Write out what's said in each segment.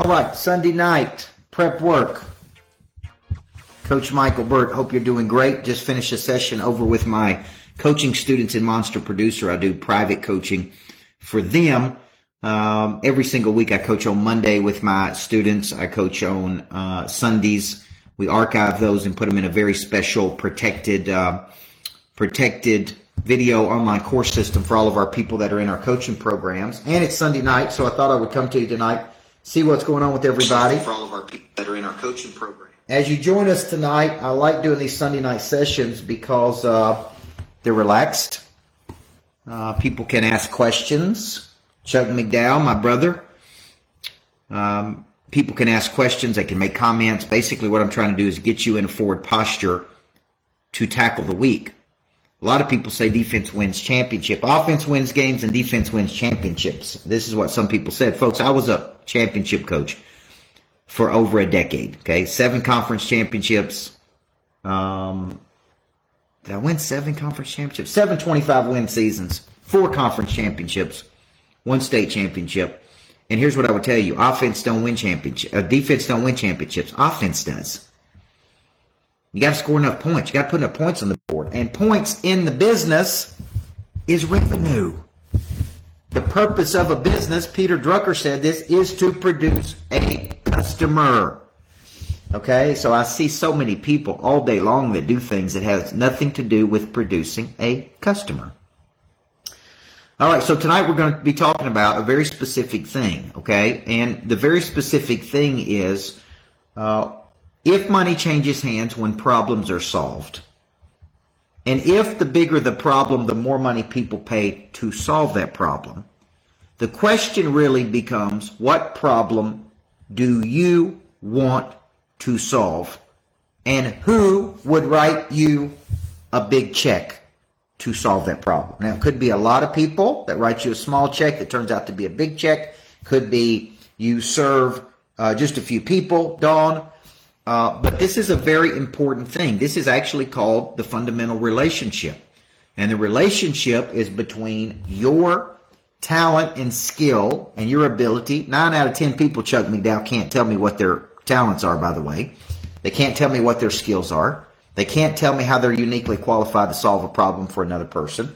All right, Sunday night, prep work. Coach Michael Burt, hope you're doing great. Just finished a session over with my coaching students in Monster Producer. I do private coaching for them. Um, every single week I coach on Monday with my students. I coach on uh, Sundays. We archive those and put them in a very special protected, uh, protected video online course system for all of our people that are in our coaching programs. And it's Sunday night, so I thought I would come to you tonight, see what's going on with everybody. For all of our people that are in our coaching program. As you join us tonight, I like doing these Sunday night sessions because uh, they're relaxed. Uh, people can ask questions. Chuck McDowell, my brother, um, people can ask questions. They can make comments. Basically, what I'm trying to do is get you in a forward posture to tackle the week. A lot of people say defense wins championship. Offense wins games and defense wins championships. This is what some people said. Folks, I was a championship coach for over a decade. Okay, seven conference championships. Um, did I win seven conference championships? Seven 25 win seasons, four conference championships, one state championship. And here's what I would tell you: offense don't win championship. Uh, defense don't win championships. Offense does. You got to score enough points. You got to put enough points on the board. And points in the business is revenue. The purpose of a business, Peter Drucker said this, is to produce a customer. Okay, so I see so many people all day long that do things that has nothing to do with producing a customer. All right, so tonight we're going to be talking about a very specific thing, okay? And the very specific thing is uh, if money changes hands when problems are solved, and if the bigger the problem, the more money people pay to solve that problem, the question really becomes what problem do you want to solve? And who would write you a big check to solve that problem? Now, it could be a lot of people that write you a small check that turns out to be a big check. Could be you serve uh, just a few people, Dawn. Uh, but this is a very important thing. This is actually called the fundamental relationship. And the relationship is between your talent and skill and your ability. Nine out of 10 people, Chuck McDowell, can't tell me what their talents are, by the way. They can't tell me what their skills are. They can't tell me how they're uniquely qualified to solve a problem for another person.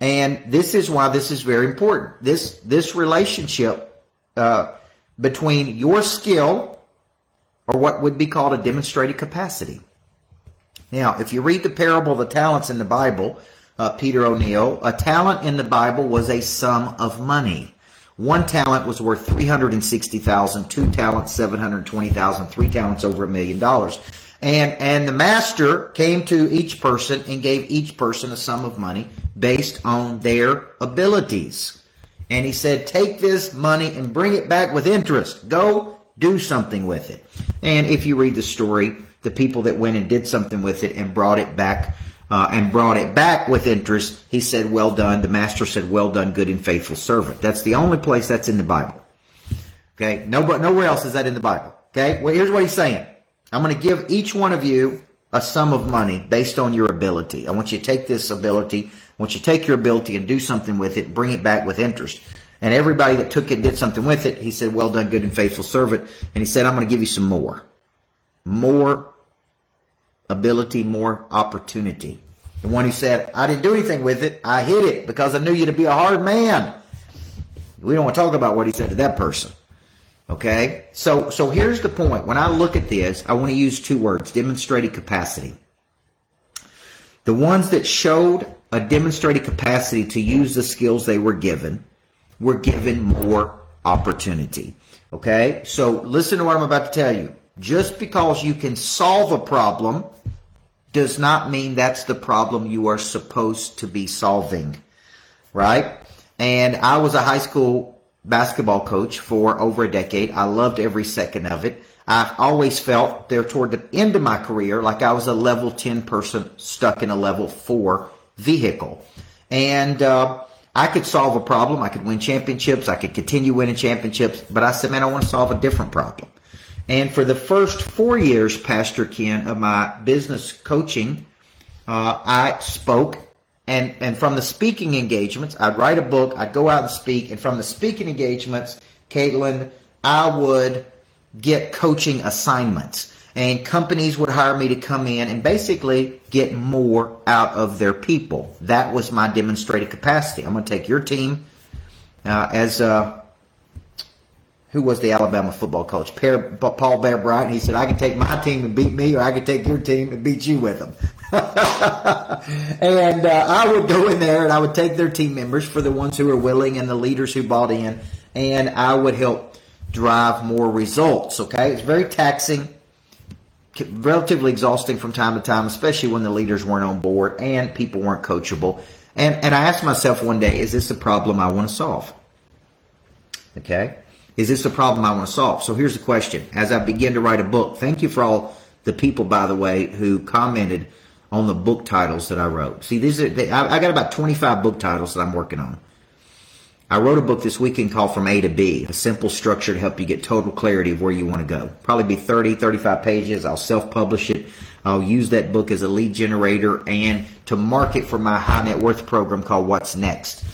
And this is why this is very important. This, this relationship uh, between your skill or what would be called a demonstrated capacity. Now, if you read the parable of the talents in the Bible, uh, Peter O'Neill, a talent in the Bible was a sum of money. One talent was worth 360,000, two talents 720,000, three talents over a million dollars. And and the master came to each person and gave each person a sum of money based on their abilities. And he said, "Take this money and bring it back with interest. Go do something with it." And if you read the story, the people that went and did something with it and brought it back uh, and brought it back with interest, he said, Well done. The master said, Well done, good and faithful servant. That's the only place that's in the Bible. Okay? Nobody, nowhere else is that in the Bible. Okay? Well, here's what he's saying I'm going to give each one of you a sum of money based on your ability. I want you to take this ability, I want you to take your ability and do something with it, bring it back with interest. And everybody that took it did something with it. He said, Well done, good and faithful servant. And he said, I'm going to give you some more. More ability, more opportunity. The one who said, I didn't do anything with it, I hid it because I knew you to be a hard man. We don't want to talk about what he said to that person. Okay? So so here's the point. When I look at this, I want to use two words, demonstrated capacity. The ones that showed a demonstrated capacity to use the skills they were given were given more opportunity. Okay? So listen to what I'm about to tell you. Just because you can solve a problem does not mean that's the problem you are supposed to be solving, right? And I was a high school basketball coach for over a decade. I loved every second of it. I always felt there toward the end of my career like I was a level 10 person stuck in a level 4 vehicle. And uh, I could solve a problem. I could win championships. I could continue winning championships. But I said, man, I want to solve a different problem. And for the first four years, Pastor Ken, of my business coaching, uh, I spoke. And, and from the speaking engagements, I'd write a book, I'd go out and speak. And from the speaking engagements, Caitlin, I would get coaching assignments. And companies would hire me to come in and basically get more out of their people. That was my demonstrated capacity. I'm going to take your team uh, as uh, who was the Alabama football coach? Paul Bear Bryant. He said, I can take my team and beat me, or I can take your team and beat you with them. and uh, I would go in there and I would take their team members for the ones who were willing and the leaders who bought in, and I would help drive more results. Okay, it's very taxing, relatively exhausting from time to time, especially when the leaders weren't on board and people weren't coachable. And and I asked myself one day, is this a problem I want to solve? Okay. Is this a problem I want to solve? So here's the question. As I begin to write a book, thank you for all the people, by the way, who commented on the book titles that I wrote. See, these are, they, I, I got about 25 book titles that I'm working on. I wrote a book this weekend called From A to B, a simple structure to help you get total clarity of where you want to go. Probably be 30, 35 pages. I'll self-publish it. I'll use that book as a lead generator and to market for my high net worth program called What's Next.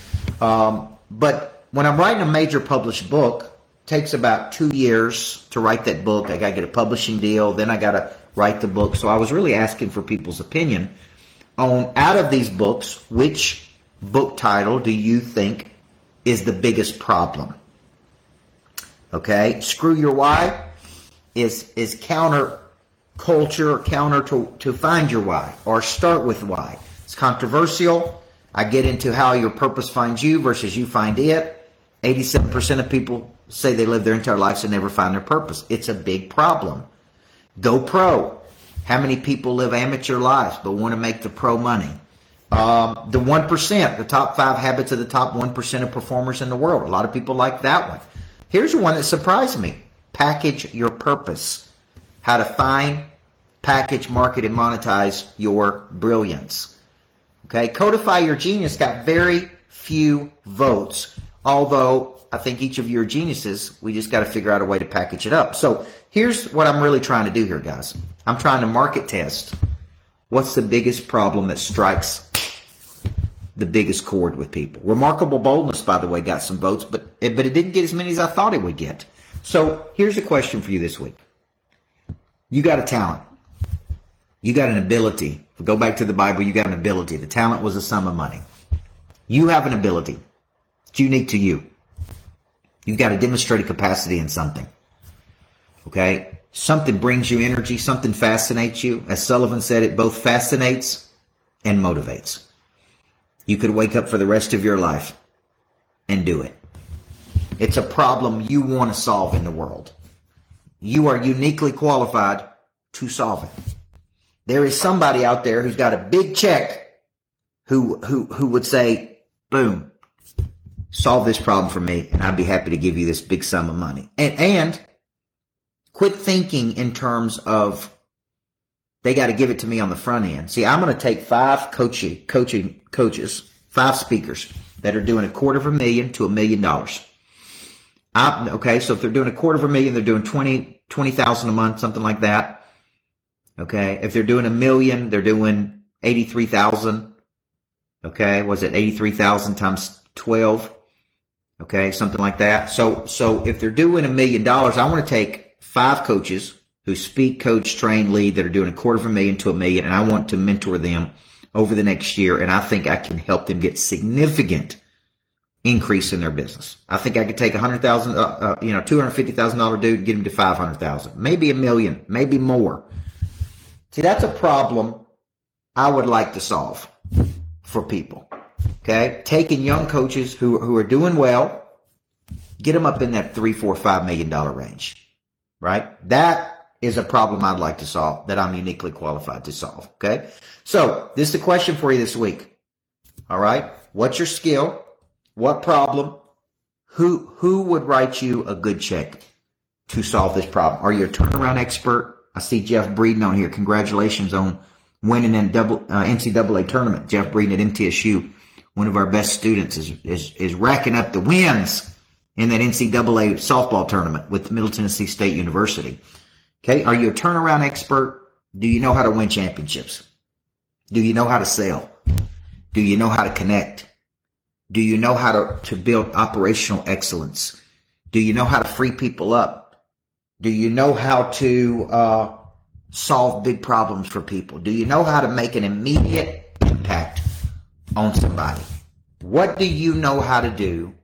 Um, but when I'm writing a major published book, takes about two years to write that book. I got to get a publishing deal. Then I got to write the book. So I was really asking for people's opinion on out of these books, which book title do you think is the biggest problem? Okay, screw your why is is counter culture, counter to, to find your why or start with why. It's controversial. I get into how your purpose finds you versus you find it. 87% of people say they live their entire lives and never find their purpose. It's a big problem. Go pro. How many people live amateur lives but want to make the pro money? Um, the 1%, the top five habits of the top 1% of performers in the world. A lot of people like that one. Here's one that surprised me. Package your purpose. How to find, package, market, and monetize your brilliance. Okay. Codify your genius got very few votes, although I think each of you are geniuses. We just got to figure out a way to package it up. So here's what I'm really trying to do here, guys. I'm trying to market test what's the biggest problem that strikes the biggest chord with people. Remarkable boldness, by the way, got some votes, but it, but it didn't get as many as I thought it would get. So here's a question for you this week. You got a talent. You got an ability. Go back to the Bible. You got an ability. The talent was a sum of money. You have an ability. It's unique to you. You've got to demonstrate a capacity in something. Okay? Something brings you energy, something fascinates you. As Sullivan said, it both fascinates and motivates. You could wake up for the rest of your life and do it. It's a problem you want to solve in the world. You are uniquely qualified to solve it. There is somebody out there who's got a big check who, who, who would say, boom, solve this problem for me and I'd be happy to give you this big sum of money. And, and quit thinking in terms of they got to give it to me on the front end. See, I'm going to take five coaching, coaching coaches, five speakers that are doing a quarter of a million to a million dollars. I, okay. So if they're doing a quarter of a million, they're doing 20, 20,000 a month, something like that. Okay. If they're doing a million, they're doing 83,000. Okay. Was it 83,000 times 12? Okay, something like that. So, so if they're doing a million dollars, I want to take five coaches who speak, coach, train, lead that are doing a quarter of a million to a million, and I want to mentor them over the next year. And I think I can help them get significant increase in their business. I think I could take a hundred thousand, uh, uh, you know, two hundred fifty thousand dollar dude, get him to five hundred thousand, maybe a million, maybe more. See, that's a problem I would like to solve for people. Okay, taking young coaches who who are doing well, get them up in that three, four, five million dollar range. Right? That is a problem I'd like to solve that I'm uniquely qualified to solve. Okay. So this is the question for you this week. All right. What's your skill? What problem? Who who would write you a good check to solve this problem? Are you a turnaround expert? I see Jeff Breeden on here. Congratulations on winning in double uh, NCAA tournament. Jeff Breeden at MTSU one of our best students is, is, is racking up the wins in that NCAA softball tournament with Middle Tennessee State University. Okay. Are you a turnaround expert? Do you know how to win championships? Do you know how to sell? Do you know how to connect? Do you know how to, to build operational excellence? Do you know how to free people up? Do you know how to uh, solve big problems for people? Do you know how to make an immediate impact on somebody? What do you know how to do?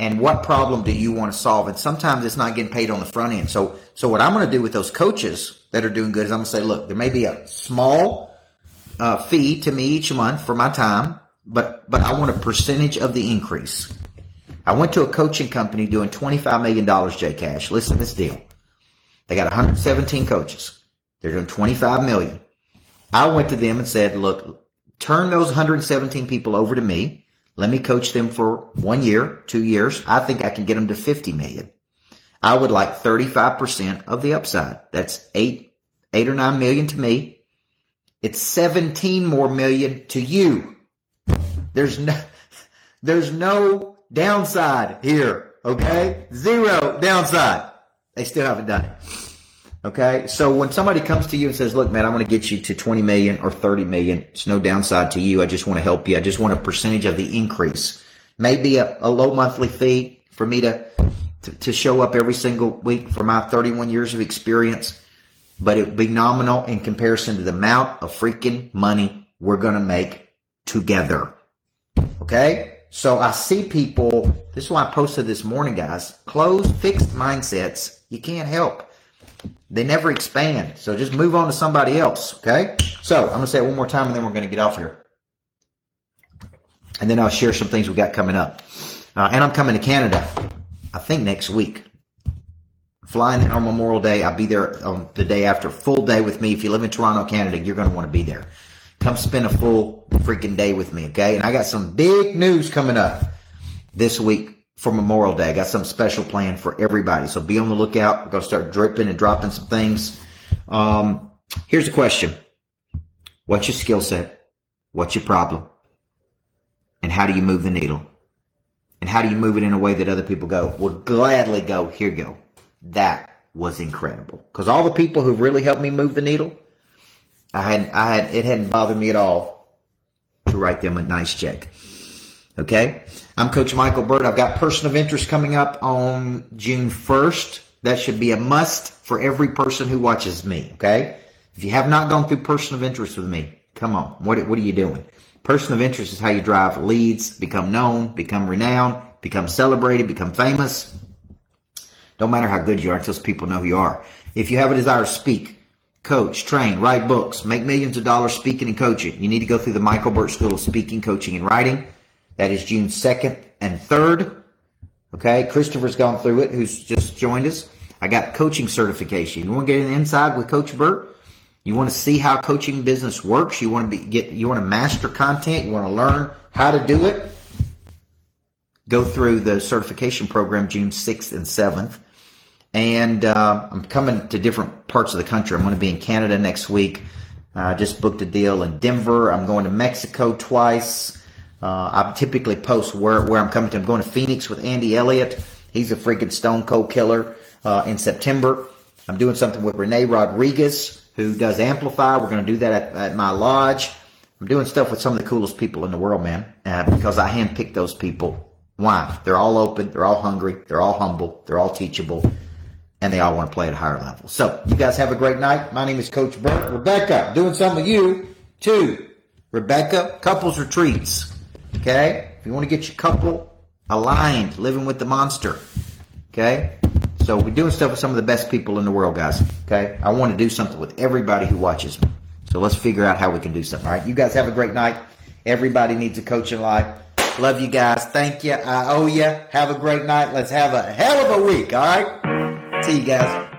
And what problem do you want to solve? And sometimes it's not getting paid on the front end. So, so what I'm going to do with those coaches that are doing good is I'm going to say, look, there may be a small uh, fee to me each month for my time, but but I want a percentage of the increase. I went to a coaching company doing $25 million, J Cash. Listen to this deal. They got 117 coaches. They're doing 25 million. I went to them and said, look, turn those 117 people over to me. Let me coach them for one year, two years. I think I can get them to 50 million. I would like 35% of the upside. That's eight, eight or nine million to me. It's 17 more million to you. There's no, there's no downside here. Okay. Zero downside. They still haven't done it. Okay. So when somebody comes to you and says, look, man, I want to get you to 20 million or 30 million. It's no downside to you. I just want to help you. I just want a percentage of the increase. Maybe a, a low monthly fee for me to, to, to show up every single week for my 31 years of experience, but it would be nominal in comparison to the amount of freaking money we're going to make together. Okay. So I see people, this is why I posted this morning, guys. Closed, fixed mindsets, you can't help. They never expand. So just move on to somebody else. Okay. So I'm going to say it one more time and then we're going to get off here. And then I'll share some things we got coming up. Uh, and I'm coming to Canada, I think next week. Flying in on Memorial Day. I'll be there on the day after. Full day with me. If you live in Toronto, Canada, you're going to want to be there. Come spend a full freaking day with me, okay? And I got some big news coming up this week for Memorial Day. I got some special plan for everybody. So be on the lookout. We're going to start dripping and dropping some things. Um, here's a question. What's your skill set? What's your problem? And how do you move the needle? And how do you move it in a way that other people go, would gladly go, here go. That was incredible. Because all the people who really helped me move the needle, I had, I had, it hadn't bothered me at all to write them a nice check. Okay. I'm Coach Michael Burt. I've got person of interest coming up on June 1st. That should be a must for every person who watches me. Okay. If you have not gone through person of interest with me, come on. What, what are you doing? Person of interest is how you drive leads, become known, become renowned, become celebrated, become famous. Don't matter how good you are until people know who you are. If you have a desire to speak, coach, train, write books, make millions of dollars speaking and coaching. You need to go through the Michael Burt School of Speaking, Coaching, and Writing. That is June 2nd and 3rd. Okay. Christopher's gone through it, who's just joined us. I got coaching certification. You want to get the inside with Coach Burt? You want to see how coaching business works? You want to be, get, you want to master content? You want to learn how to do it? Go through the certification program June 6th and 7th. And uh, I'm coming to different parts of the country. I'm going to be in Canada next week. I uh, just booked a deal in Denver. I'm going to Mexico twice. Uh, I typically post where, where I'm coming to. I'm going to Phoenix with Andy Elliott. He's a freaking stone cold killer uh, in September. I'm doing something with Renee Rodriguez, who does Amplify. We're going to do that at, at, my lodge. I'm doing stuff with some of the coolest people in the world, man, uh, because I handpicked those people. Why? They're all open. They're all hungry. They're all humble. They're all teachable and they all want to play at a higher level. So you guys have a great night. My name is Coach Burt. Rebecca, doing something with you too. Rebecca, couples retreats. Okay? If you want to get your couple aligned, living with the monster. Okay? So we're doing stuff with some of the best people in the world, guys. Okay? I want to do something with everybody who watches me. So let's figure out how we can do something. All right? You guys have a great night. Everybody needs a coach in life. Love you guys. Thank you. I owe you. Have a great night. Let's have a hell of a week. All right? See you guys.